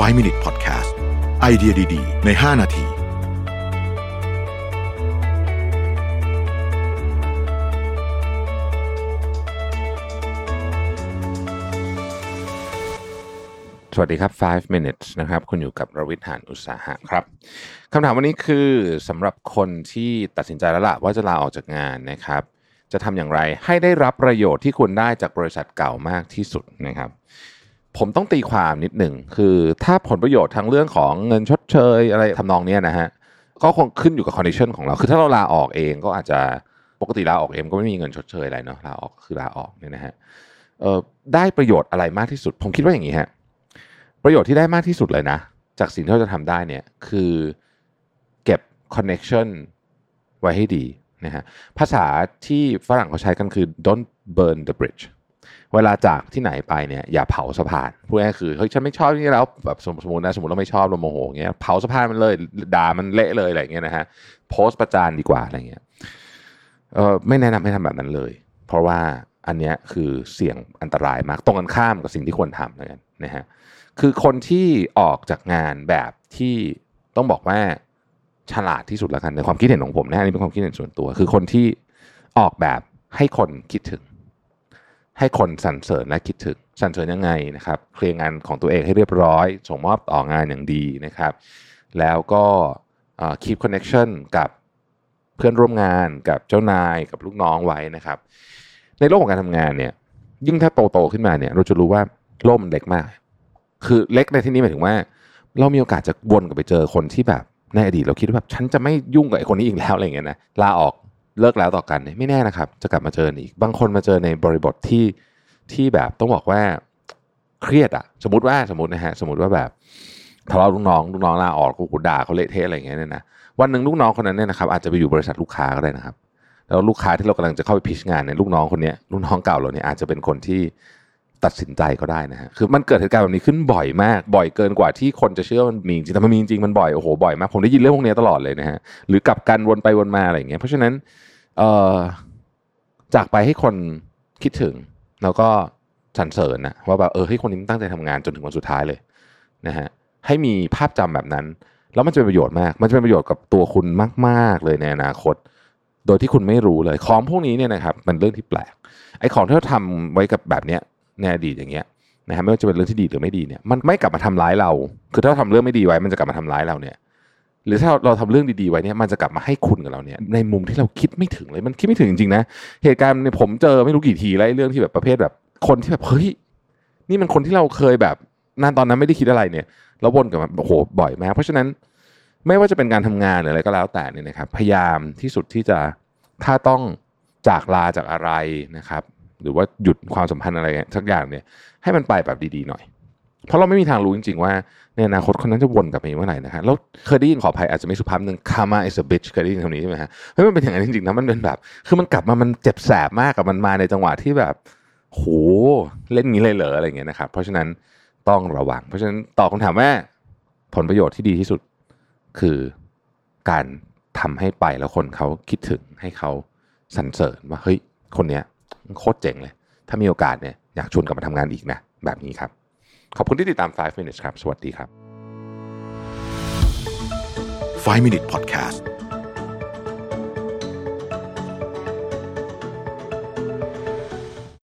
5 Minute Podcast ไอเดียดี ๆ ใน 5 นาทีสวัสดีครับ 5 minutes นะครับ คุณอยู่กับรวิทย์หานอุตสาหะครับคำถามวันนี้คือสำหรับคนที่ตัดสินใจแล้วล่ะว่าจะลาออกจากงานนะครับ จะทำอย่างไรให้ได้รับประโยชน์ที่คุณได้จากบริษัทเก่ามากที่สุดนะครับ ผมต้องตีความนิดหนึ่งคือถ้าผลประโยชน์ทางเรื่องของเงินชดเชยอะไรทำนองเนี้ยนะฮะก็คงขึ้นอยู่กับ condition ของเรา คือถ้าเราลาออกเองก็อาจจะปกติลาออกเองก็ไม่มีเงินชดเชยอะไรเนาะลาออกคือลาออกเนี่ยนะฮะได้ประโยชน์อะไรมากที่สุด ผมคิดว่าอย่างนี้ฮะประโยชน์ที่ได้มากที่สุดเลยนะ จากสิ่งที่เราจะทำได้เนี่ยคือเก็บ connection ไว้ให้ดีนะฮะภาษาที่ฝรั่งเขาใช้กันคือ don't burn the bridge เวลาจากที่ไหนไปเนี่ยอย่าเผาสะพานพูดง่ายคือเฮ้ยฉันไม่ชอบนี่แล้วแบบสมมตินะสมมติเราไม่ชอบเราโมโหเงี้ยเผาสะพานมันเลยด่ามันเละเลยอะไรเงี้ยนะฮะโพสต์ประจานดีกว่าอะไรเงี้ยเออไม่แนะนำให้ทำแบบนั้นเลย เพราะว่าอันเนี้ยคือเสี่ยงอันตรายมากตรงกันข้ามกับสิ่งที่ควรทำนะนะฮะคือคนที่ออกจากงานแบบที่ต้องบอกว่าฉลาดที่สุดล้วกันในความคิดเห็นของผมนะอันนี้เป็นความคิดเห็นส่วนตัว คือคนที่ออกแบบให้คนคิดถึง ให้คนสรรเสริญและคิดถึงสรรเสริญยังไงนะครับ เคลียร์งานของตัวเองให้เรียบร้อย ส่งมอบต่องานอย่างดีนะครับ แล้วก็ keep connection กับเพื่อนร่วมงานกับเจ้านายกับลูกน้องไว้นะครับ ในโลกของการทำงานเนี่ยยิ่งถ้าโตโตๆขึ้นมาเนี่ย เราจะรู้ว่าโลกมันเล็กมาก คือเล็กในที่นี้หมายถึงว่า เรามีโอกาสจะวนกลับไปเจอคนที่แบบในอดีตเราคิดว่าแบบฉันจะไม่ยุ่งกับไอ้คนนี้อีกแล้วอะไรเงี้ยนะลาออก เลิกแล้วต่อกันไม่แน่นะครับ จะกลับมาเจออีก บางคนมาเจอในบริบทที่ที่แบบต้องบอกว่าเครียดอะสมมติว่าสมมตินะฮะสมมติว่าแบบทะเลาะลูกน้องลูกน้องลาออกกูด่าเขาเละเทะอะไรอย่างเงี้ยเนี่ยนะวันหนึ่งลูกน้องคนนั้นเนี่ยนะครับอาจจะไปอยู่บริษัทลูกค้าก็ได้นะครับ แล้วลูกค้าที่เรากำลังจะเข้าไปพิชงานเนี่ยลูกน้องคนนี้ลูกน้องเก่าเราเนี่ยอาจจะเป็นคนที่ ตัดสินใจก็ได้นะฮะคือมันเกิดเหตุการณ์แบบนี้ขึ้นบ่อยมาก บ่อยเกินกว่าที่คนจะเชื่อมันมีจริงแต่มันมีจริงมันบ่อยโอ้โหบ่อยมากผมได้ยินเรื่องพวกนี้ตลอดเลยนะฮะหรือกลับกันวนไปวนมาอะไรอย่างเงี้ยเพราะฉะนั้นเอ่อจากไปให้คนคิดถึง แล้วก็สรรเสริญนะว่าแบบเออให้คนนี้ตั้งใจทำงานจนถึงวันสุดท้ายเลยนะฮะให้มีภาพจำแบบนั้น แล้วมันจะเป็นประโยชน์มาก มันจะเป็นประโยชน์กับตัวคุณมากๆเลยในอนาคต โดยที่คุณไม่รู้เลยของพวกนี้เนี่ยนะครับมันเรื่องที่แปลกไอ้ของที่เราทำไว้กับแบบเนี้ย ในอดีตอย่างเงี้ยนะฮะไม่ว่าจะเป็นเรื่องที่ดีหรือไม่ดีเนี่ยมันไม่กลับมาทำร้ายเรา คือถ้าเราทำเรื่องไม่ดีไว้มันจะกลับมาทำร้ายเราเนี่ย หรือถ้าเราทำเรื่องดีๆไว้เนี่ยมันจะกลับมาให้คุณกับเราเนี่ย ในมุมที่เราคิดไม่ถึงเลยมันคิดไม่ถึงจริงๆนะเหตุการณ์เนี่ยผมเจอไม่รู้กี่ทีแล้วเรื่องที่แบบประเภทแบบคนที่แบบเฮ้ยนี่มันคนที่เราเคยแบบนั่นตอนนั้นไม่ได้คิดอะไรเนี่ยเราวนกับมันโอ้โหบ่อยมากเพราะฉะนั้นไม่ว่าจะเป็นการทำงานหรืออะไรก็แล้วแต่เนี่ยนะครับ พยายามที่สุดที่จะถ้าต้องจากลาจากอะไรนะครับ หรือว่าหยุดความสัมพันธ์อะไรสักอย่างเนี่ยให้มันไปแบบดีๆหน่อย เพราะเราไม่มีทางรู้จริง ๆ ว่าในอนาคตคนนั้นจะวนกลับมาเมื่อไหร่นะฮะแล้วเคยได้ยินขออภัยอาจจะไม่สุภาพหนึ่ง karma is a bitch เคยได้ยินคำนี้ใช่ไหมฮะเฮ้ยมันเป็นอย่างนั้นจริงๆนะมันเป็นแบบ คือมันกลับมามันเจ็บแสบมากกับมันมาในจังหวะที่แบบโหเล่นงี้เลยเหรออะไรเงี้ยนะครับเพราะฉะนั้นต้องระวัง เพราะฉะนั้นตอบคำถามว่าผลประโยชน์ที่ดีที่สุดคือการทำให้ไปแล้วคนเขาคิดถึงให้เขาสรรเสริญว่าเฮ้ยคนเนี้ย โคตรเจ๋งเลย ถ้ามีโอกาสเนี่ยอยากชวนกลับมาทำงานอีกนะ แบบนี้ครับ ขอบคุณที่ติดตาม 5 minutes ครับ สวัสดีครับ 5 Minute Podcast